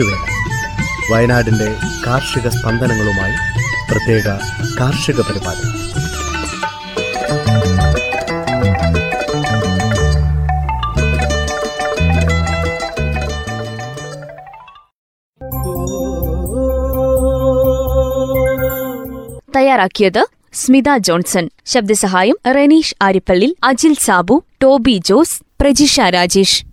ഞാറ്റുവേല വയനാടിന്റെ കാർഷിക സ്പന്ദനങ്ങളുമായി പ്രത്യേക കാർഷിക പരിപാടി. തയ്യാറാക്കിയത് സ്മിത ജോൺസൺ ശബ്ദസഹായം റെനീഷ് ആരിപ്പള്ളി അജിൽ സാബു ടോബി ജോസ് പ്രജിഷ രാജേഷ്.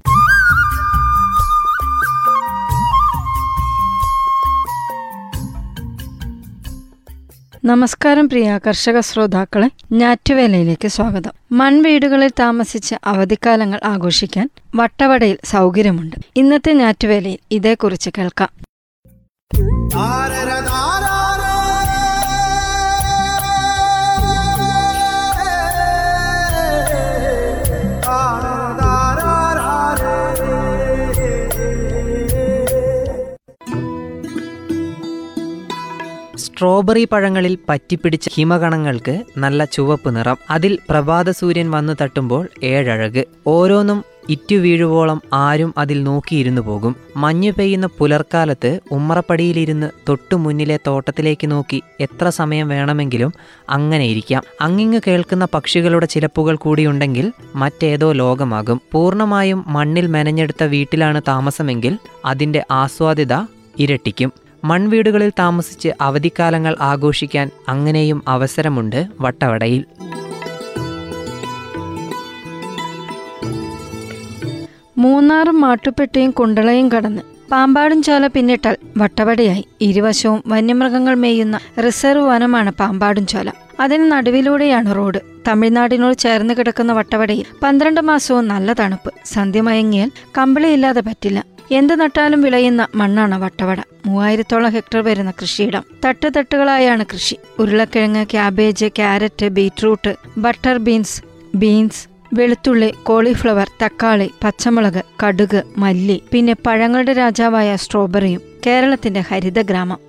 നമസ്കാരം പ്രിയ കർഷക ശ്രോതാക്കളെ ഞാറ്റുവേലയിലേക്ക് സ്വാഗതം. മൺവീടുകളിൽ താമസിച്ച് അവധിക്കാലങ്ങൾ ആഘോഷിക്കാൻ വട്ടവടയിൽ സൗകര്യമുണ്ട്. ഇന്നത്തെ ഞാറ്റുവേലയിൽ ഇതേക്കുറിച്ച് കേൾക്കാം. സ്ട്രോബെറി പഴങ്ങളിൽ പറ്റിപ്പിടിച്ച ഹിമകണങ്ങൾക്ക് നല്ല ചുവപ്പ് നിറം. അതിൽ പ്രഭാത സൂര്യൻ വന്നു തട്ടുമ്പോൾ ഏഴഴക്. ഓരോന്നും ഇറ്റു വീഴുവോളം ആരും അതിൽ നോക്കിയിരുന്നു പോകും. മഞ്ഞു പെയ്യുന്ന പുലർക്കാലത്ത് ഉമ്മറപ്പടിയിലിരുന്ന് തൊട്ടു മുന്നിലെ തോട്ടത്തിലേക്ക് നോക്കി എത്ര സമയം വേണമെങ്കിലും അങ്ങനെ ഇരിക്കാം. അങ്ങിങ്ങ് കേൾക്കുന്ന പക്ഷികളുടെ ചിലപ്പുകൾ കൂടിയുണ്ടെങ്കിൽ മറ്റേതോ ലോകമാകും. പൂർണമായും മണ്ണിൽ മെനഞ്ഞെടുത്ത വീട്ടിലാണ് താമസമെങ്കിൽ അതിന്റെ ആസ്വാദ്യത ഇരട്ടിക്കും. മൺവീടുകളിൽ താമസിച്ച് അവധിക്കാലങ്ങൾ ആഘോഷിക്കാൻ അങ്ങനെയും അവസരമുണ്ട് വട്ടവടയിൽ. മൂന്നാറും മാട്ടുപ്പെട്ടിയും കുണ്ടളയും കടന്ന് പാമ്പാടും ചോല പിന്നിട്ടാൽ വട്ടവടയായി. ഇരുവശവും വന്യമൃഗങ്ങൾ മേയുന്ന റിസർവ് വനമാണ് പാമ്പാടും ചോല. അതിന് നടുവിലൂടെയാണ് റോഡ്. തമിഴ്നാടിനോട് ചേർന്ന് കിടക്കുന്ന വട്ടവടയിൽ പന്ത്രണ്ട് മാസവും നല്ല തണുപ്പ്. സന്ധ്യ മയങ്ങിയാൽ കമ്പിളിയില്ലാതെ പറ്റില്ല. എന്ത് നട്ടാലും വിളയുന്ന മണ്ണാണ് വട്ടവട. മൂവായിരത്തോളം ഹെക്ടർ വരുന്ന കൃഷിയിടം. തട്ട് തട്ടുകളായാണ് കൃഷി. ഉരുളക്കിഴങ്ങ് cabbage carrot beetroot butter beans beans വെളുത്തുള്ളി കോളിഫ്ലവർ തക്കാളി പച്ചമുളക് കടുക് മല്ലി പിന്നെ പഴങ്ങളുടെ രാജാവായ സ്ട്രോബെറിയും കേരളത്തിന്റെ ഹരിതഗ്രാമം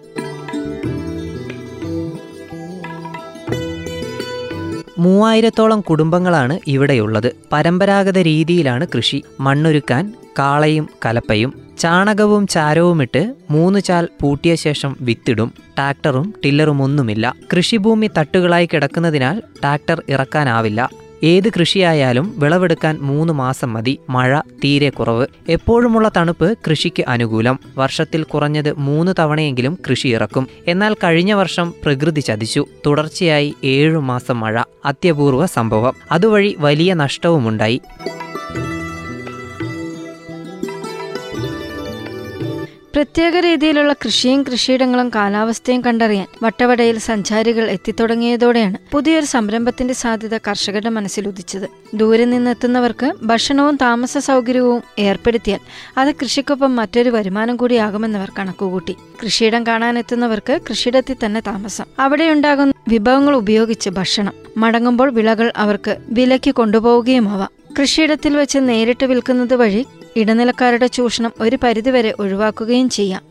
മൂവായിരത്തോളം കുടുംബങ്ങളാണ് ഇവിടെയുള്ളത്. പരമ്പരാഗത രീതിയിലാണ് കൃഷി. മണ്ണൊരുക്കാൻ കാളയും കലപ്പയും ചാണകവും ചാരവുമിട്ട് മൂന്ന് ചാൽ പൂട്ടിയ ശേഷം വിത്തിടും ട്രാക്ടറും ടില്ലറും ഒന്നുമില്ല കൃഷിഭൂമി തട്ടുകളായി കിടക്കുന്നതിനാൽ ട്രാക്ടർ ഇറക്കാനാവില്ല. ഏത് കൃഷിയായാലും വിളവെടുക്കാൻ മൂന്ന് മാസം മതി. മഴ തീരെ കുറവ്. എപ്പോഴുമുള്ള തണുപ്പ് കൃഷിക്ക് അനുകൂലം. വർഷത്തിൽ കുറഞ്ഞത് മൂന്ന് തവണയെങ്കിലും കൃഷി ഇറക്കും. എന്നാൽ കഴിഞ്ഞ വർഷം പ്രകൃതി ചതിച്ചു. തുടർച്ചയായി ഏഴു മാസം മഴ. അത്യപൂർവ സംഭവം. അതുവഴി വലിയ നഷ്ടവുമുണ്ടായി. പ്രത്യേക രീതിയിലുള്ള കൃഷിയും കൃഷിയിടങ്ങളും കാലാവസ്ഥയും കണ്ടറിയാൻ വട്ടവടയിൽ സഞ്ചാരികൾ എത്തിത്തുടങ്ങിയതോടെയാണ് പുതിയൊരു സംരംഭത്തിന്റെ സാധ്യത കർഷകരുടെ മനസ്സിൽ ഉദിച്ചത്. ദൂരെ നിന്നെത്തുന്നവർക്ക് ഭക്ഷണവും താമസ സൗകര്യവും ഏർപ്പെടുത്തിയാൽ അത് കൃഷിക്കൊപ്പം മറ്റൊരു വരുമാനം കൂടിയാകുമെന്നവർ കണക്കുകൂട്ടി. കൃഷിയിടം കാണാനെത്തുന്നവർക്ക് കൃഷിയിടത്തിൽ തന്നെ താമസം. അവിടെയുണ്ടാകുന്ന വിഭവങ്ങൾ ഉപയോഗിച്ച് ഭക്ഷണം. മടങ്ങുമ്പോൾ വിളകൾ അവർക്ക് വിലയ്ക്ക് കൊണ്ടുപോവുകയുമാവാം. കൃഷിയിടത്തിൽ വെച്ച് നേരിട്ട് വിൽക്കുന്നത് വഴി ഇടനിലക്കാരുടെ ചൂഷണം ഒരു പരിധിവരെ ഒഴിവാക്കുകയും ചെയ്യാം.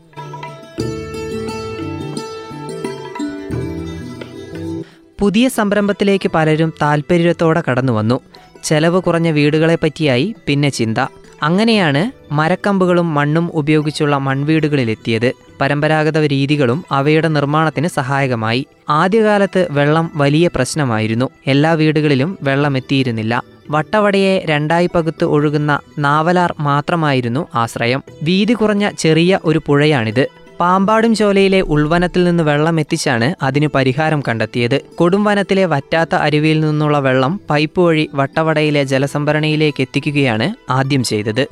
പുതിയ സംരംഭത്തിലേക്ക് പലരും താൽപ്പര്യത്തോടെ കടന്നു വന്നു ചെലവ് കുറഞ്ഞ വീടുകളെ പറ്റിയായി പിന്നെ ചിന്ത. അങ്ങനെയാണ് മരക്കമ്പുകളും മണ്ണും ഉപയോഗിച്ചുള്ള മൺവീടുകളിലെത്തിയത്. പരമ്പരാഗത രീതികളും അവയുടെ നിർമ്മാണത്തിന് സഹായകമായി. ആദ്യകാലത്ത് വെള്ളം വലിയ പ്രശ്നമായിരുന്നു. എല്ലാ വീടുകളിലും വെള്ളം എത്തിയിരുന്നില്ല. വട്ടവടയെ രണ്ടായി പകുത്ത് ഒഴുകുന്ന നാവലാർ മാത്രമായിരുന്നു ആശ്രയം. വീതി കുറഞ്ഞ ചെറിയ ഒരു പുഴയാണിത്. പാമ്പാടും ചോലയിലെ ഉൾവനത്തിൽ നിന്ന് വെള്ളം എത്തിച്ചാണ് അതിന് പരിഹാരം കണ്ടെത്തിയത്. കൊടുംവനത്തിലെ വറ്റാത്ത അരുവിയിൽ നിന്നുള്ള വെള്ളം പൈപ്പ് വഴി വട്ടവടയിലെ ജലസംഭരണിയിലേക്ക് എത്തിക്കുകയാണ് ആദ്യം ചെയ്തത്.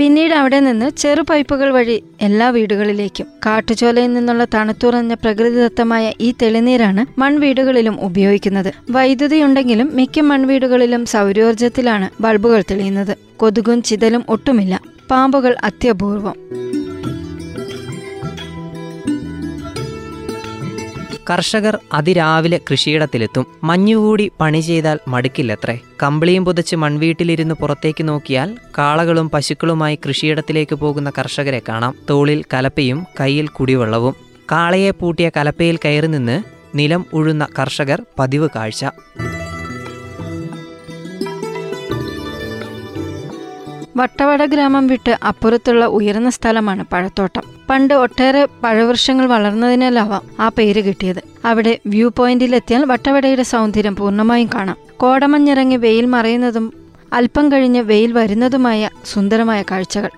പിന്നീട് അവിടെ നിന്ന് ചെറു പൈപ്പുകൾ വഴി എല്ലാ വീടുകളിലേക്കും കാട്ടുചോലയിൽ നിന്നുള്ള തണുത്തുറഞ്ഞ പ്രകൃതിദത്തമായ ഈ തെളിനീരാണ് മൺവീടുകളിലും ഉപയോഗിക്കുന്നത്. വൈദ്യുതി ഉണ്ടെങ്കിലും മിക്ക മൺവീടുകളിലും സൗരോർജത്തിലാണ് ബൾബുകൾ തെളിയുന്നത്. കൊതുകും ചിതലും ഒട്ടുമില്ല. പാമ്പുകൾ അത്യപൂർവം. കർഷകർ അതിരാവിലെ കൃഷിയിടത്തിലെത്തും. മഞ്ഞുകൂടി പണി ചെയ്താൽ മടുക്കില്ലത്രേ. കമ്പിളിയും പുതച്ച് മൺവീട്ടിലിരുന്ന് പുറത്തേക്ക് നോക്കിയാൽ കാളകളും പശുക്കളുമായി കൃഷിയിടത്തിലേക്ക് പോകുന്ന കർഷകരെ കാണാം. തോളിൽ കലപ്പയും കയ്യിൽ കുടിവെള്ളവും. കാളയെ പൂട്ടിയ കലപ്പയിൽ കയറി നിന്ന് നിലം ഉഴുന്ന കർഷകർ പതിവ് കാഴ്ച. വട്ടവട ഗ്രാമം വിട്ട് അപ്പുറത്തുള്ള ഉയർന്ന സ്ഥലമാണ് പഴത്തോട്ടം. പണ്ട് ഒട്ടേറെ പഴവൃക്ഷങ്ങൾ വളർന്നതിനാലാവാം ആ പേര് കിട്ടിയത്. അവിടെ വ്യൂ പോയിന്റിലെത്തിയാൽ വട്ടവടയുടെ സൗന്ദര്യം പൂർണമായും കാണാം. കോടമഞ്ഞിറങ്ങി വെയിൽ മറയുന്നതും അല്പം കഴിഞ്ഞ് വെയിൽ വരുന്നതുമായ സുന്ദരമായ കാഴ്ചകൾ.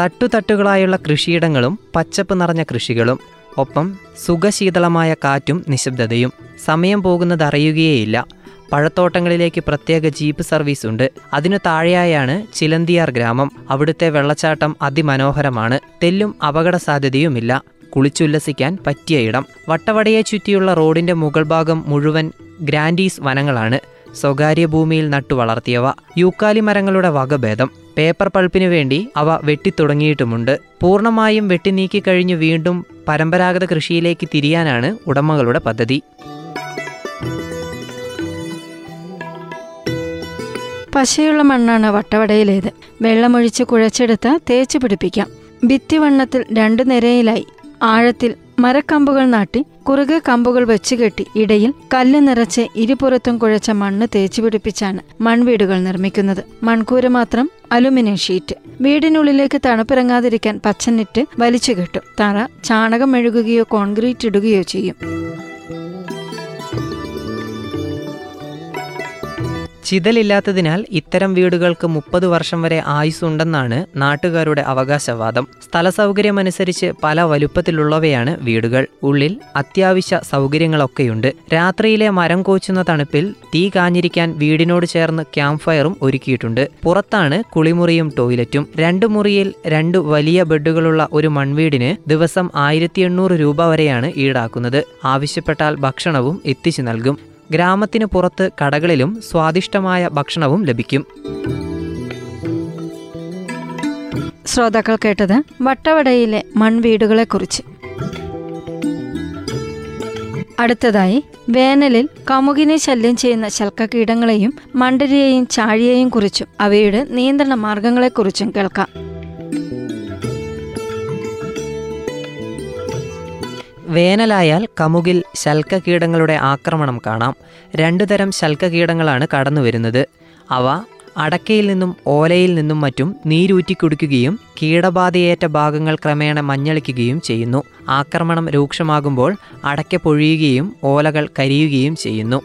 തട്ടുതട്ടുകളായുള്ള കൃഷിയിടങ്ങളും പച്ചപ്പ് നിറഞ്ഞ കൃഷികളും ഒപ്പം സുഖശീതളമായ കാറ്റും നിശബ്ദതയും. സമയം പോകുന്നത് അറിയുകയേയില്ല. പഴത്തോട്ടങ്ങളിലേക്ക് പ്രത്യേക ജീപ്പ് സർവീസ് ഉണ്ട്. അതിനു താഴെയായാണ് ചിലന്തിയാർ ഗ്രാമം. അവിടുത്തെ വെള്ളച്ചാട്ടം അതിമനോഹരമാണ്. തെല്ലും അപകട സാധ്യതയുമില്ല കുളിച്ചുല്ലസിക്കാൻ പറ്റിയ ഇടം. വട്ടവടയെ ചുറ്റിയുള്ള റോഡിന്റെ മുകൾ ഭാഗം മുഴുവൻ ഗ്രാൻഡീസ് വനങ്ങളാണ്. സ്വകാര്യ ഭൂമിയിൽ നട്ടു വളർത്തിയവ. യൂക്കാലി മരങ്ങളുടെ വകഭേദം. പേപ്പർ പൾപ്പിനു വേണ്ടി അവ വെട്ടിത്തുടങ്ങിയിട്ടുമുണ്ട്. പൂർണമായും വെട്ടിനീക്കി കഴിഞ്ഞ് വീണ്ടും പരമ്പരാഗത കൃഷിയിലേക്ക് തിരിയാനാണ് ഉടമകളുടെ പദ്ധതി. പശയുള്ള മണ്ണാണ് വട്ടവടയിലേത്. വെള്ളമൊഴിച്ച് കുഴച്ചെടുത്ത് തേച്ച് പിടിപ്പിക്കാം. ഭിത്തിവണ്ണത്തിൽ രണ്ടു നിരയിലായി. ആഴത്തിൽ മരക്കമ്പുകൾ നാട്ടി കുറുകെ കമ്പുകൾ വെച്ചുകെട്ടി ഇടയിൽ കല്ല് നിറച്ച് ഇരുപുറത്തും കുഴച്ച മണ്ണ് തേച്ചു പിടിപ്പിച്ചാണ് മൺവീടുകൾ നിർമ്മിക്കുന്നത്. മൺകൂര മാത്രം അലുമിനിയം ഷീറ്റ്. വീടിനുള്ളിലേക്ക് തണുപ്പിറങ്ങാതിരിക്കാൻ പച്ചനിറ്റ് വലിച്ചു കെട്ടും. തറ ചാണകം മെഴുകുകയോ കോൺക്രീറ്റ് ഇടുകയോ ചെയ്യും. ചിതലില്ലാത്തതിനാൽ ഇത്തരം വീടുകൾക്ക് മുപ്പത് വർഷം വരെ ആയുസ്സുണ്ടെന്നാണ് നാട്ടുകാരുടെ അവകാശവാദം. സ്ഥല സൗകര്യമനുസരിച്ച് പല വലുപ്പത്തിലുള്ളവയാണ് വീടുകൾ. ഉള്ളിൽ അത്യാവശ്യ സൗകര്യങ്ങളൊക്കെയുണ്ട്. രാത്രിയിലെ മരം കോച്ചുന്ന തണുപ്പിൽ തീ കാഞ്ഞിരിക്കാൻ വീടിനോട് ചേർന്ന് ക്യാമ്പ് ഫയറും ഒരുക്കിയിട്ടുണ്ട്. പുറത്താണ് കുളിമുറിയും ടോയ്ലറ്റും. രണ്ട് മുറിയിൽ രണ്ട് വലിയ ബെഡുകളുള്ള ഒരു മൺവീടിന് ദിവസം ആയിരത്തി രൂപ വരെയാണ് ഈടാക്കുന്നത്. ആവശ്യപ്പെട്ടാൽ ഭക്ഷണവും എത്തിച്ചു നൽകും. ഗ്രാമത്തിന് പുറത്ത് കടകളിലും സ്വാദിഷ്ടമായ ഭക്ഷണവും ലഭിക്കും. ശ്രോതാക്കൾ കേട്ടത് വട്ടവടയിലെ മൺവീടുകളെക്കുറിച്ച്. അടുത്തതായി വേനലിൽ കമുകിനെ ശല്യം ചെയ്യുന്ന ശൽക്കകീടങ്ങളെയും മണ്ടരിയെയും ചാഴിയെയും കുറിച്ചും അവയുടെ നിയന്ത്രണ മാർഗങ്ങളെക്കുറിച്ചും കേൾക്കാം. വേനലായാൽ കമുകിൽ ശൽക്കകീടങ്ങളുടെ ആക്രമണം കാണാം. രണ്ടു തരം ശൽക്കകീടങ്ങളാണ് കടന്നുവരുന്നത്. അവ അടക്കയിൽ നിന്നും ഓലയിൽ നിന്നും മറ്റും നീരൂറ്റി കുടിക്കുകയും കീടബാധയേറ്റ ഭാഗങ്ങൾ ക്രമേണ മഞ്ഞളിക്കുകയും ചെയ്യുന്നു. ആക്രമണം രൂക്ഷമാകുമ്പോൾ അടയ്ക്ക പൊഴിയുകയും ഓലകൾ കരിയുകയും ചെയ്യുന്നു.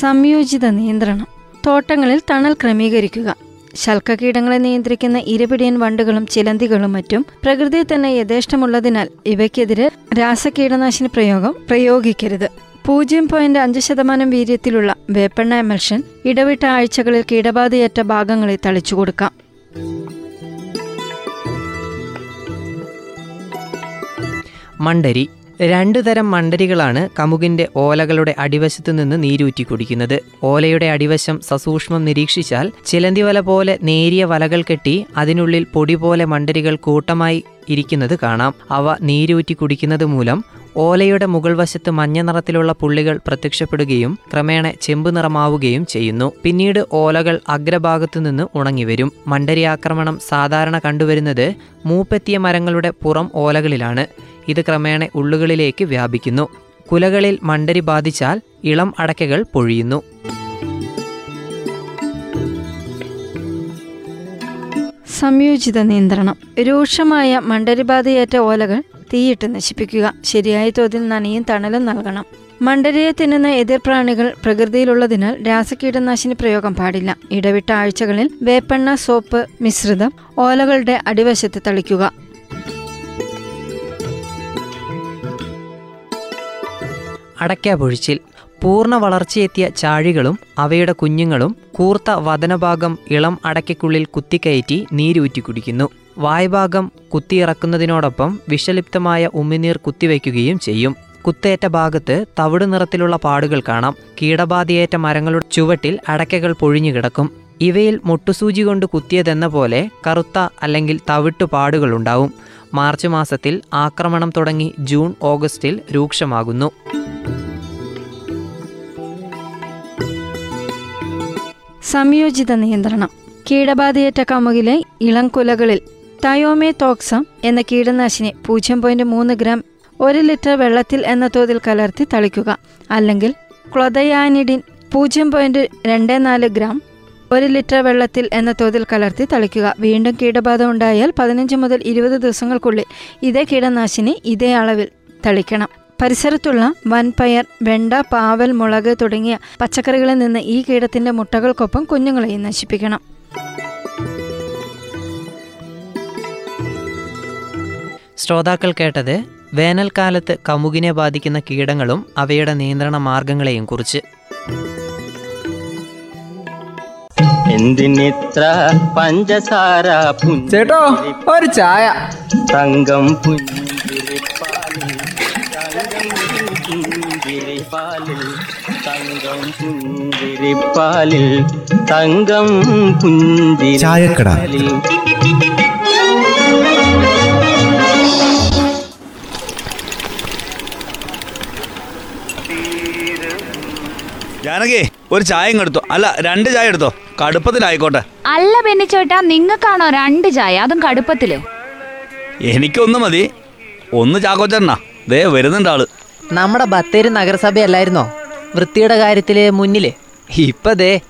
സംയോജിത നിയന്ത്രണം. തോട്ടങ്ങളിൽ തണൽ ക്രമീകരിക്കുക. ശൽക്കകീടങ്ങളെ നിയന്ത്രിക്കുന്ന ഇരപിടിയൻ വണ്ടുകളും ചിലന്തികളും മറ്റും പ്രകൃതിയിൽ തന്നെ യഥേഷ്ടമുള്ളതിനാൽ ഇവയ്ക്കെതിരെ രാസകീടനാശിനി പ്രയോഗം പ്രയോഗിക്കരുത്. പൂജ്യം പോയിന്റ് അഞ്ച് ശതമാനം വീര്യത്തിലുള്ള വേപ്പെണ്ണ എമൽഷൻ ഇടവിട്ട ആഴ്ചകളിൽ കീടബാധയേറ്റ ഭാഗങ്ങളിൽ തളിച്ചു കൊടുക്കാം. മണ്ടരി രണ്ടു തരം മണ്ടരികളാണ് കമുകിന്റെ ഓലകളുടെ അടിവശത്തു നിന്ന് നീരൂറ്റി കുടിക്കുന്നത്. ഓലയുടെ അടിവശം സസൂക്ഷ്മം നിരീക്ഷിച്ചാൽ ചിലന്തിവല പോലെ നേരിയ വലകൾ കെട്ടി അതിനുള്ളിൽ പൊടി പോലെ മണ്ടരികൾ കൂട്ടമായി ഇരിക്കുന്നത് കാണാം. അവ നീരൂറ്റി കുടിക്കുന്നത് മൂലം ഓലയുടെ മുകൾ വശത്ത് മഞ്ഞ നിറത്തിലുള്ള പുള്ളികൾ പ്രത്യക്ഷപ്പെടുകയും ക്രമേണ ചെമ്പ് നിറമാവുകയും ചെയ്യുന്നു. പിന്നീട് ഓലകൾ അഗ്രഭാഗത്തു നിന്ന് ഉണങ്ങിവരും. മണ്ടരി ആക്രമണം സാധാരണ കണ്ടുവരുന്നത് മൂപ്പെത്തിയ മരങ്ങളുടെ പുറം ഓലകളിലാണ്. ഇത് ക്രമേണ ഉള്ളുകളിലേക്ക് വ്യാപിക്കുന്നു. കുലകളിൽ മണ്ടരി ബാധിച്ചാൽ ഇളം അടക്കകൾ പൊഴിയുന്നു. സംയോജിത നിയന്ത്രണം. രൂക്ഷമായ മണ്ടരിബാധയേറ്റ ഓലകൾ തീയിട്ട് നശിപ്പിക്കുക. ശരിയായ തോതിൽ നനയും തണലും നൽകണം. മണ്ടരിയെ തിന്നുന്ന എതിർപ്രാണികൾ പ്രകൃതിയിലുള്ളതിനാൽ രാസകീടനാശിനി പ്രയോഗം പാടില്ല. ഇടവിട്ട ആഴ്ചകളിൽ വേപ്പെണ്ണ സോപ്പ് മിശ്രിതം ഓലകളുടെ അടിവശത്ത് തളിക്കുക. അടയ്ക്ക പൊഴിച്ചിൽ പൂർണ വളർച്ചയെത്തിയ ചാഴികളും അവയുടെ കുഞ്ഞുങ്ങളും കൂർത്ത വതനഭാഗം ഇളം അടയ്ക്കുള്ളിൽ കുത്തിക്കയറ്റി നീരൂറ്റി കുടിക്കുന്നു. വായ്ഭാഗം കുത്തിയിറക്കുന്നതിനോടൊപ്പം വിഷലിപ്തമായ ഉമിനീർ കുത്തിവയ്ക്കുകയും ചെയ്യും. കുത്തേറ്റ ഭാഗത്ത് തവിട് നിറത്തിലുള്ള പാടുകൾ കാണാം. കീടബാധയേറ്റ മരങ്ങളുടെ ചുവട്ടിൽ അടയ്ക്കകൾ പൊഴിഞ്ഞു കിടക്കും. ഇവയിൽ മുട്ടുസൂചി കൊണ്ട് കുത്തിയതെന്ന പോലെ കറുത്ത അല്ലെങ്കിൽ തവിട്ടു പാടുകളുണ്ടാവും മാർച്ച് മാസത്തിൽ ആക്രമണം തുടങ്ങി ജൂൺ ഓഗസ്റ്റിൽ രൂക്ഷമാകുന്നു. സംയോജിത നിയന്ത്രണം. കീടബാധയേറ്റ കമുകിലെ ഇളം കുലകളിൽ തയോമേ തോക്സം എന്ന കീടനാശിനി പൂജ്യം പോയിന്റ് മൂന്ന് ഗ്രാം ഒരു ലിറ്റർ വെള്ളത്തിൽ എന്ന തോതിൽ കലർത്തി തളിക്കുക. അല്ലെങ്കിൽ ക്ലൊതയാനിഡിൻ പൂജ്യം പോയിന്റ് രണ്ട് നാല് ഗ്രാം ഒരു ലിറ്റർ വെള്ളത്തിൽ എന്ന തോതിൽ കലർത്തി തളിക്കുക. വീണ്ടും കീടബാധ ഉണ്ടായാൽ പതിനഞ്ച് മുതൽ ഇരുപത് ദിവസങ്ങൾക്കുള്ളിൽ ഇതേ കീടനാശിനി ഇതേ അളവിൽ തളിക്കണം. പരിസരത്തുള്ള വൻപയർ വെണ്ട പാവൽ മുളക് തുടങ്ങിയ പച്ചക്കറികളിൽ നിന്ന് ഈ കീടത്തിന്റെ മുട്ടകൾക്കൊപ്പം കുഞ്ഞുങ്ങളെയും നശിപ്പിക്കണം. ശ്രോതാക്കൾ കേട്ടത് വേനൽക്കാലത്ത് കമുകിനെ ബാധിക്കുന്ന കീടങ്ങളും അവയുടെ നിയന്ത്രണ മാർഗങ്ങളെയും കുറിച്ച്. എന്തിനിത്ര പഞ്ചസാര ചേട്ടോ ഒരു ചായ. തങ്കം പുഞ്ചിരിപ്പാലിൽ പുഞ്ചിരിപ്പാലിൽ തങ്കം പുഞ്ചിരിപ്പാലിൽ തങ്കം ചായക്കട. പുഞ്ചിരിപ്പാലിൽ ജാനകി ഒരു ചായ എടുത്തു എടുത്തോ. അല്ല രണ്ട് ചായ എടുത്തോ. കടുപ്പത്തിലായിക്കോട്ടെ. അല്ല ബെന്നിച്ചേട്ടാ നിങ്ങൾക്കാണോ രണ്ട് ചായ? അതും കടുപ്പത്തിൽ? എനിക്കൊന്ന് മതി. ഒന്ന് ചാക്കോച്ചേട്ടനാ. ദേ വരുന്നുണ്ട് ആൾ. നമ്മുടെ ബത്തേരി നഗരസഭയല്ലായിരുന്നോ? വൃത്തിയുടെ കാര്യത്തിൽ മുന്നിൽ. ഇപ്പൊ ദേ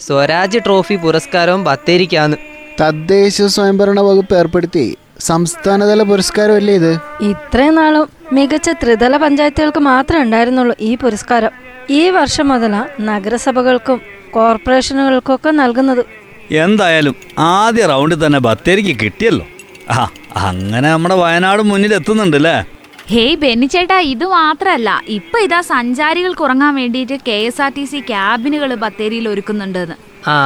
സ്വരാജ് ട്രോഫി പുരസ്കാരവും ബത്തേരിക്കാന്ന് തദ്ദേശ സ്വയംഭരണ വകുപ്പ് ഏർപ്പെടുത്തി സംസ്ഥാനതല പുരസ്കാരമല്ലേ ഇത്? ഇത്രയും നാളും മികച്ച ത്രിതല പഞ്ചായത്തുകൾക്ക് മാത്രമേ ഉണ്ടായിരുന്നുള്ളൂ ഈ പുരസ്കാരം. ഈ വർഷം മുതലാണ് നഗരസഭകൾക്കും കോർപ്പറേഷനുകൾക്കും ഒക്കെ നൽകുന്നത്. എന്തായാലും ആദ്യ റൗണ്ടിൽ തന്നെ ബത്തേരിക്ക് കിട്ടിയല്ലോ. ആ അങ്ങനെ നമ്മുടെ വയനാട് മുന്നിൽ എത്തുന്നുണ്ട് അല്ലേ? ഹേയ് ബെന്നി ചേട്ടാ ഇത് മാത്രല്ല. ഇപ്പൊ ഇതാ സഞ്ചാരികൾക്ക് ഉറങ്ങാൻ വേണ്ടിട്ട് K S R T C ക്യാബിനുകൾ ബത്തേരിയിൽ ഒരുക്കുന്നുണ്ടെന്ന്. ആ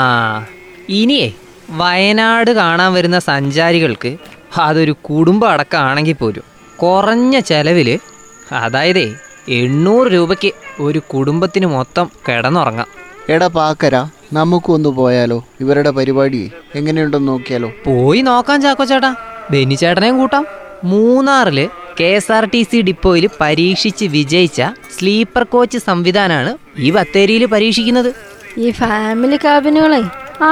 ഇനിയേ വയനാട് കാണാൻ വരുന്ന സഞ്ചാരികൾക്ക് അതൊരു കുടുംബം അടക്കമാണെങ്കിൽ പോലും കുറഞ്ഞ ചെലവിൽ അതായതേ എണ്ണൂറ് രൂപയ്ക്ക് ഒരു കുടുംബത്തിന് മൊത്തം കിടന്നുറങ്ങാം. എടാ പാക്കര നമുക്കൊന്ന് പോയാലോ? ഇവരുടെ പരിപാടി എങ്ങനെയുണ്ടെന്ന് നോക്കിയാലോ? പോയി നോക്കാം ചാക്കോ ചേട്ടാ. ബെന്നി ചേട്ടനെയും കൂട്ടാം. മൂന്നാറിൽ K S R T C ഡിപ്പോയിൽ പരീക്ഷിച്ച് വിജയിച്ച സ്ലീപ്പർ കോച്ച് സംവിധാനമാണ് ഈ ബത്തേരിയിൽ പരീക്ഷിക്കുന്നത്. ഈ ഫാമിലി കാബിനുകളെ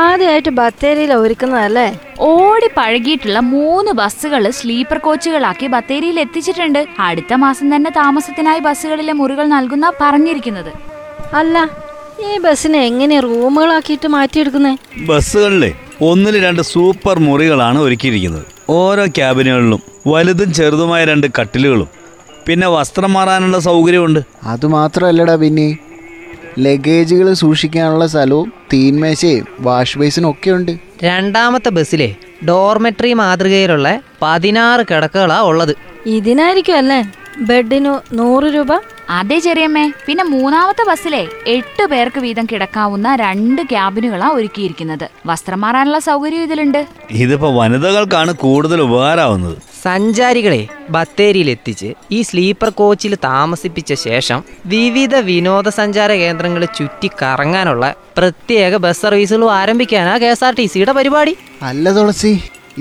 ആദ്യമായിട്ട് ബത്തേരിയിൽ ഒരുക്കുന്നതല്ലേ? ഓടി പഴകിയിട്ടുള്ള മൂന്ന് ബസ്സുകൾ സ്ലീപ്പർ കോച്ചുകളാക്കി ബത്തേരിയിൽ എത്തിച്ചിട്ടുണ്ട്. അടുത്ത മാസം തന്നെ താമസത്തിനായി ബസ്സുകളിലെ മുറികൾ നൽകുന്ന പറഞ്ഞിരിക്കുന്നത്. അല്ല ഈ ബസ്സിന് എങ്ങനെ റൂമുകളാക്കിയിട്ട് മാറ്റിയെടുക്കുന്നേ? ബസ്സുകളിലെ ഒന്നിൽ രണ്ട് സൂപ്പർ മുറികളാണ് ഒരുക്കിയിരിക്കുന്നത്. ഓരോ ക്യാബിനുകളിലും വലുതും ചെറുതുമായ രണ്ട് കട്ടിലുകളും. പിന്നെ വസ്ത്രം മാറാനുള്ള സൗകര്യമുണ്ട്. അതുമാത്രമല്ലടാ പിന്നെ ലഗേജുകൾ സൂക്ഷിക്കാനുള്ള സ്ഥലവും തീൻമേശയും വാഷ് ബേസിനും ഒക്കെ ഉണ്ട്. രണ്ടാമത്തെ ബസ്സിലെ ഡോർമെട്രി മാതൃകയിലുള്ള പതിനാറ് കിടക്കകളാ ഉള്ളത്. ഇതിനായിരിക്കും അല്ലേ? ബെഡിനു നൂറ് രൂപ? അതെ ചെറിയമ്മേ. പിന്നെ മൂന്നാമത്തെ ബസ്സിലെ എട്ട് പേർക്ക് വീതം കിടക്കാവുന്ന രണ്ട് ക്യാബിനുകളാ ഒരുക്കിയിരിക്കുന്നത്. വസ്ത്രം മാറാനുള്ള സൗകര്യം ഇതിലുണ്ട്. ഇതിപ്പോ വനിതകൾക്കാണ് കൂടുതൽ ഉപകാരമാവുന്നത് സഞ്ചാരികളെ ബത്തേരിയിൽ എത്തിച്ച് ഈ സ്ലീപ്പർ കോച്ചിൽ താമസിപ്പിച്ച ശേഷം വിവിധ വിനോദസഞ്ചാര കേന്ദ്രങ്ങൾ ചുറ്റി കറങ്ങാനുള്ള പ്രത്യേക ബസ് സർവീസുകൾ ആരംഭിക്കാനാ കെ എസ് ആർ ടി സിയുടെ പരിപാടി. അല്ല തുളസി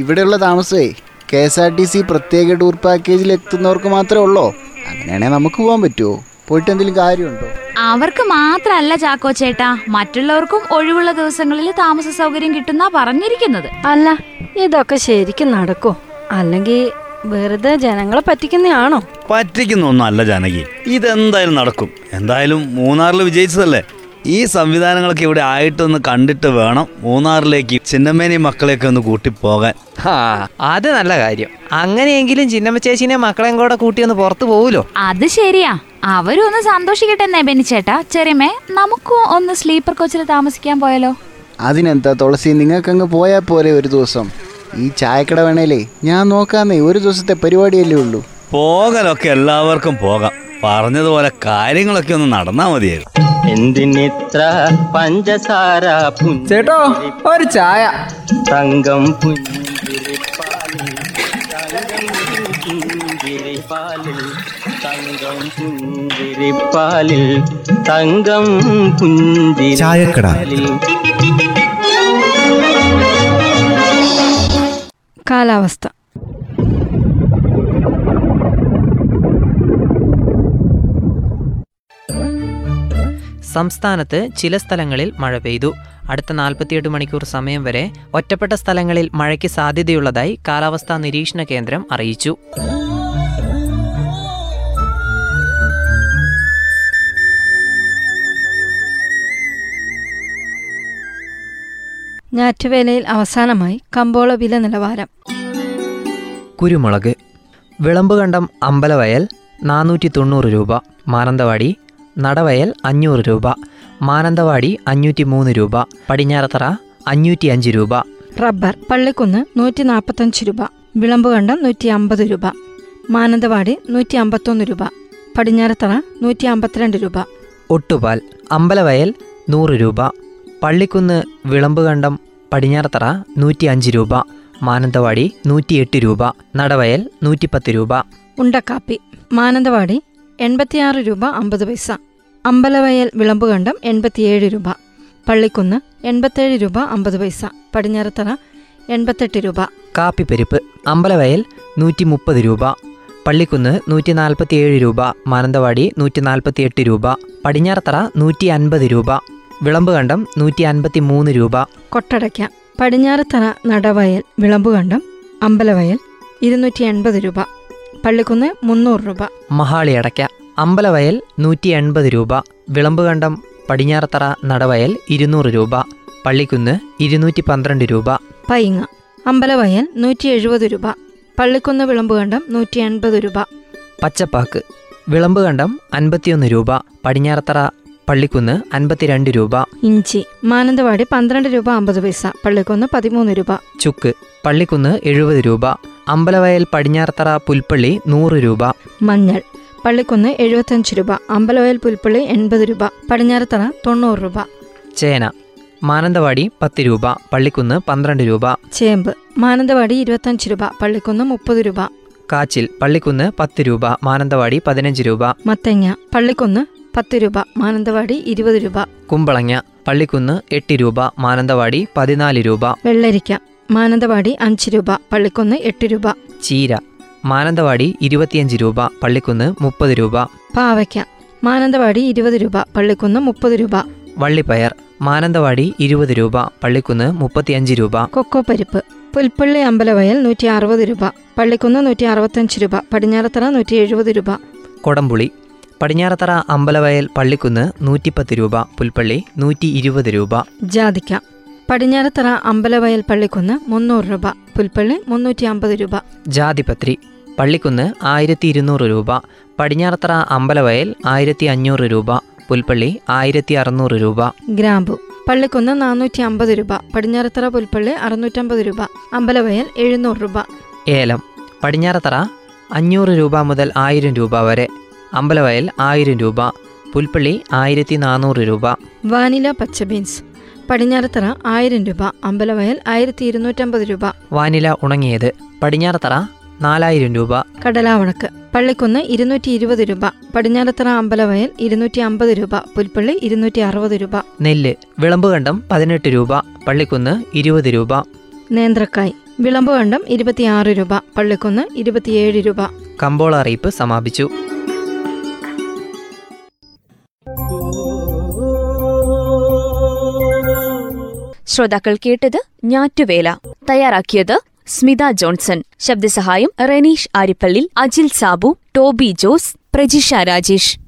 ഇവിടെയുള്ള താമസമേ K S R T C പ്രത്യേക ടൂർ പാക്കേജിൽ എത്തുന്നവർക്ക് മാത്രമേ ഉള്ളോ? അങ്ങനെയാണെങ്കിൽ നമുക്ക് പോകാൻ പറ്റുമോ പോയിട്ട് എന്തെങ്കിലും കാര്യമുണ്ടോ? അവർക്ക് മാത്രല്ല ചാക്കോ ചേട്ടാ മറ്റുള്ളവർക്കും ഒഴിവുള്ള ദിവസങ്ങളിൽ താമസ സൗകര്യം കിട്ടുന്ന പറഞ്ഞിരിക്കുന്നത്. അല്ല ഇതൊക്കെ ശരിക്കും നടക്കോ? അല്ലെങ്കിൽ വെറുതെ ജനങ്ങളെ പറ്റിക്കുന്നതാണോ പറ്റിക്കുന്നൊന്നും അല്ല ജാനകി. ഇതെന്തായാലും നടക്കും. എന്തായാലും മൂന്നാറിൽ വിജയിച്ചതല്ലേ? ഈ സംവിധാനങ്ങളൊക്കെ ഇവിടെ ആയിട്ടൊന്ന് കണ്ടിട്ട് വേണം മൂന്നാറിലേക്ക് ചിന്നമ്മേനെയും മക്കളെയൊക്കെ ഒന്ന് കൂട്ടി പോകാൻ. ആ അത് നല്ല കാര്യം. അങ്ങനെയെങ്കിലും ചിന്നമ്മ ചേച്ചിനെ മക്കളെയും കൂടെ കൂട്ടി ഒന്ന് പുറത്തു പോവുമല്ലോ അത് ശരിയാ. അവരും ഒന്ന് സന്തോഷിക്കട്ടെ എന്നേ ബെന്നിച്ചേട്ടാ. ചെറിയമ്മേ നമുക്കും ഒന്ന് സ്ലീപ്പർ കോച്ചിൽ താമസിക്കാൻ പോയാലോ? അതിനെന്താ തുളസി നിങ്ങൾക്കങ്ങ് പോയാൽ പോലെ ഒരു ദിവസം. ഈ ചായക്കട വേണേലേ ഞാൻ നോക്കാന്നേ ഒരു ദിവസത്തെ പരിപാടിയല്ലേ ഉള്ളൂ. പോകലൊക്കെ എല്ലാവർക്കും പോകാം. പറഞ്ഞതുപോലെ കാര്യങ്ങളൊക്കെ ഒന്ന് നടന്നാ മതിയായിരുന്നു. എന്തിനിത്ര പഞ്ചസാര ചേട്ടോ ഒരു ചായ. തങ്കം പുഞ്ചിരിപ്പാലിൽ തങ്കം പുഞ്ചിരിപ്പാലിൽ തങ്കം പുഞ്ചിരിപ്പാലിൽ. തങ്കം ചായക്കട. പുഞ്ചിരിപ്പാലിൽ കാലാവസ്ഥ. സംസ്ഥാനത്ത് ചില സ്ഥലങ്ങളിൽ മഴ പെയ്തു. അടുത്ത നാൽപ്പത്തിയെട്ട് മണിക്കൂർ സമയം വരെ ഒറ്റപ്പെട്ട സ്ഥലങ്ങളിൽ മഴയ്ക്ക് സാധ്യതയുള്ളതായി കാലാവസ്ഥാ നിരീക്ഷണ കേന്ദ്രം അറിയിച്ചു. ഞാറ്റുവേലയിൽ അവസാനമായി കമ്പോള വില നിലവാരം. കുരുമുളക് വിളമ്പുകണ്ടം അമ്പലവയൽ നാനൂറ്റി തൊണ്ണൂറ് രൂപ മാനന്തവാടി നടവയൽ അഞ്ഞൂറ് രൂപ മാനന്തവാടി അഞ്ഞൂറ്റി മൂന്ന് രൂപ പടിഞ്ഞാറത്തറ അഞ്ഞൂറ്റി അഞ്ച് രൂപ. റബ്ബർ പള്ളിക്കുന്ന് നൂറ്റി നാൽപ്പത്തഞ്ച് രൂപ വിളമ്പുകണ്ടം നൂറ്റി അമ്പത് രൂപ മാനന്തവാടി നൂറ്റി അമ്പത്തൊന്ന് രൂപ പടിഞ്ഞാറത്തറ നൂറ്റി അമ്പത്തിരണ്ട് രൂപ. ഒട്ടുപാൽ അമ്പലവയൽ നൂറ് രൂപ പള്ളിക്കുന്ന് വിളമ്പുകണ്ടം പടിഞ്ഞാറത്തറ നൂറ്റി അഞ്ച് രൂപ മാനന്തവാടി നൂറ്റിയെട്ട് രൂപ നടവയൽ നൂറ്റിപ്പത്ത് രൂപ. ഉണ്ടക്കാപ്പി മാനന്തവാടി എൺപത്തിയാറ് രൂപ അമ്പത് പൈസ. അമ്പലവയൽ വിളമ്പുകണ്ടം എൺപത്തിയേഴ് രൂപ. പള്ളിക്കുന്ന് എൺപത്തേഴ് രൂപ അമ്പത് പൈസ. പടിഞ്ഞാറത്തറ എൺപത്തെട്ട് രൂപ. കാപ്പിപ്പരിപ്പ് അമ്പലവയൽ നൂറ്റി മുപ്പത് രൂപ. പള്ളിക്കുന്ന് നൂറ്റി നാൽപ്പത്തിയേഴ് രൂപ മാനന്തവാടി നൂറ്റി നാൽപ്പത്തിയെട്ട് രൂപ. പടിഞ്ഞാറത്തറ നൂറ്റി അൻപത് രൂപ. വിളമ്പുകണ്ടം നൂറ്റി അൻപത്തി മൂന്ന് രൂപ. കൊട്ടടയ്ക്ക പടിഞ്ഞാറത്തറ നടവയൽ വിളമ്പുകണ്ടം അമ്പലവയൽ ഇരുന്നൂറ്റി എൺപത് രൂപ. പള്ളിക്കുന്ന് മുന്നൂറ് രൂപ. മഹാളി അടയ്ക്ക അമ്പലവയൽ നൂറ്റി എൺപത് രൂപ. വിളമ്പുകണ്ടം പടിഞ്ഞാറത്തറ നടവയൽ ഇരുന്നൂറ് രൂപ. പള്ളിക്കുന്ന് ഇരുന്നൂറ്റി പന്ത്രണ്ട് രൂപ. പൈങ്ങ അമ്പലവയൽ നൂറ്റി എഴുപത് രൂപ. പള്ളിക്കുന്ന് വിളമ്പുകണ്ടം നൂറ്റി എൺപത് രൂപ. പച്ചപ്പാക്ക് വിളമ്പുകണ്ടം അൻപത്തിയൊന്ന് രൂപ. പടിഞ്ഞാറത്തറ പള്ളിക്കുന്ന് അൻപത്തിരണ്ട് രൂപ. ഇഞ്ചി മാനന്തവാടി പന്ത്രണ്ട് രൂപ അമ്പത് പൈസ പള്ളിക്കുന്ന് പതിമൂന്ന് രൂപ. ചുക്ക് പള്ളിക്കുന്ന് എഴുപത് രൂപ. അമ്പലവയൽ പടിഞ്ഞാറത്തറ പുൽപ്പള്ളി നൂറ് രൂപ. മഞ്ഞൾ പള്ളിക്കുന്ന് എഴുപത്തഞ്ച് രൂപ. അമ്പലവയൽ പുൽപ്പള്ളി എൺപത് രൂപ. പടിഞ്ഞാറത്തറ തൊണ്ണൂറ് രൂപ. ചേന മാനന്തവാടി പത്ത് രൂപ. പള്ളിക്കുന്ന് പന്ത്രണ്ട് രൂപ. ചേമ്പ് മാനന്തവാടി ഇരുപത്തഞ്ച് രൂപ. പള്ളിക്കുന്ന് മുപ്പത് രൂപ. കാച്ചിൽ പള്ളിക്കുന്ന് പത്ത് രൂപ. മാനന്തവാടി പതിനഞ്ച് രൂപ. മത്തങ്ങ പള്ളിക്കുന്ന് പത്ത് രൂപ മാനന്തവാടി ഇരുപത് രൂപ. കുമ്പളങ്ങ പള്ളിക്കുന്ന് എട്ട് രൂപ മാനന്തവാടി പതിനാല് രൂപ. വെള്ളരിക്ക മാനന്തവാടി അഞ്ച് രൂപ പള്ളിക്കുന്ന് എട്ട് രൂപ. ചീര മാനന്തവാടി ഇരുപത്തിയഞ്ച് രൂപ പള്ളിക്കുന്ന് മുപ്പത് രൂപ. പാവയ്ക്ക മാനന്തവാടി ഇരുപത് രൂപ പള്ളിക്കുന്ന് മുപ്പത് രൂപ. വള്ളിപ്പയർ മാനന്തവാടി ഇരുപത് രൂപ പള്ളിക്കുന്ന് മുപ്പത്തിയഞ്ച് രൂപ. കൊക്കോ പരിപ്പ് പുൽപ്പള്ളി അമ്പലവയൽ നൂറ്റി അറുപത് രൂപ. പള്ളിക്കുന്ന് നൂറ്റി അറുപത്തഞ്ച് രൂപ പടിഞ്ഞാറത്തറ നൂറ്റി എഴുപത് രൂപ. കൊടംപുളി പടിഞ്ഞാറത്തറ അമ്പലവയൽ പള്ളിക്കുന്ന് നൂറ്റിപ്പത്ത് രൂപ പുൽപ്പള്ളി നൂറ്റി ഇരുപത് രൂപ. ജാതിക്ക. പടിഞ്ഞാറത്തറ അമ്പലവയൽ പള്ളിക്കുന്ന് മുന്നൂറ് രൂപ പുൽപ്പള്ളി മുന്നൂറ്റി അമ്പത് രൂപ. ജാതിപത്രി. പള്ളിക്കുന്ന് ആയിരത്തി ഇരുന്നൂറ് രൂപ പടിഞ്ഞാറത്തറ അമ്പലവയൽ ആയിരത്തി അഞ്ഞൂറ് രൂപ പുൽപ്പള്ളി ആയിരത്തി അറുന്നൂറ് രൂപ. ഗ്രാമ്പു. പള്ളിക്കുന്ന് നാനൂറ്റി അമ്പത് രൂപ പടിഞ്ഞാറത്തറ പുൽപ്പള്ളി അറുന്നൂറ്റമ്പത് രൂപ അമ്പലവയൽ എഴുന്നൂറ് രൂപ. ഏലം. പടിഞ്ഞാറത്തറ അഞ്ഞൂറ് രൂപ മുതൽ ആയിരം രൂപ വരെ. അമ്പലവയൽ ആയിരം രൂപ പുൽപ്പള്ളി ആയിരത്തി നാനൂറ് രൂപ. വാനില പച്ച ബീൻസ് പടിഞ്ഞാറത്തറ ആയിരം രൂപ അമ്പലവയൽ ആയിരത്തി ഇരുന്നൂറ്റമ്പത് രൂപ. വാനില ഉണങ്ങിയത് പടിഞ്ഞാറത്തറ നാലായിരം രൂപ. കടലാവണക്ക് പള്ളിക്കുന്ന് ഇരുന്നൂറ്റി ഇരുപത് രൂപ പടിഞ്ഞാറത്തറ അമ്പലവയൽ ഇരുന്നൂറ്റി അമ്പത് രൂപ പുൽപ്പള്ളി ഇരുന്നൂറ്റി അറുപത് രൂപ. നെല്ല് വിളമ്പുകണ്ടം പതിനെട്ട് രൂപ പള്ളിക്കുന്ന് ഇരുപത് രൂപ. നേന്ത്രക്കായ് വിളമ്പുകണ്ടം ഇരുപത്തിയാറ് രൂപ പള്ളിക്കുന്ന് ഇരുപത്തിയേഴ് രൂപ. കമ്പോള അറിയിപ്പ് സമാപിച്ചു. ശ്രോതാക്കൾ കേട്ടത് ഞാറ്റുവേല. തയ്യാറാക്കിയത് സ്മിത ജോൺസൺ. ശബ്ദസഹായം റെനീഷ് ആരിപ്പള്ളി അജിൽ സാബു ടോബി ജോസ് പ്രജിഷ രാജേഷ്.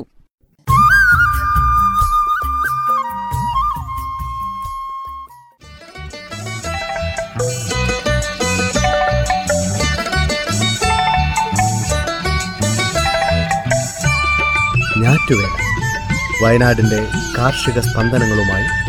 വയനാടിന്റെ കാർഷിക സ്പന്ദനങ്ങളുമായി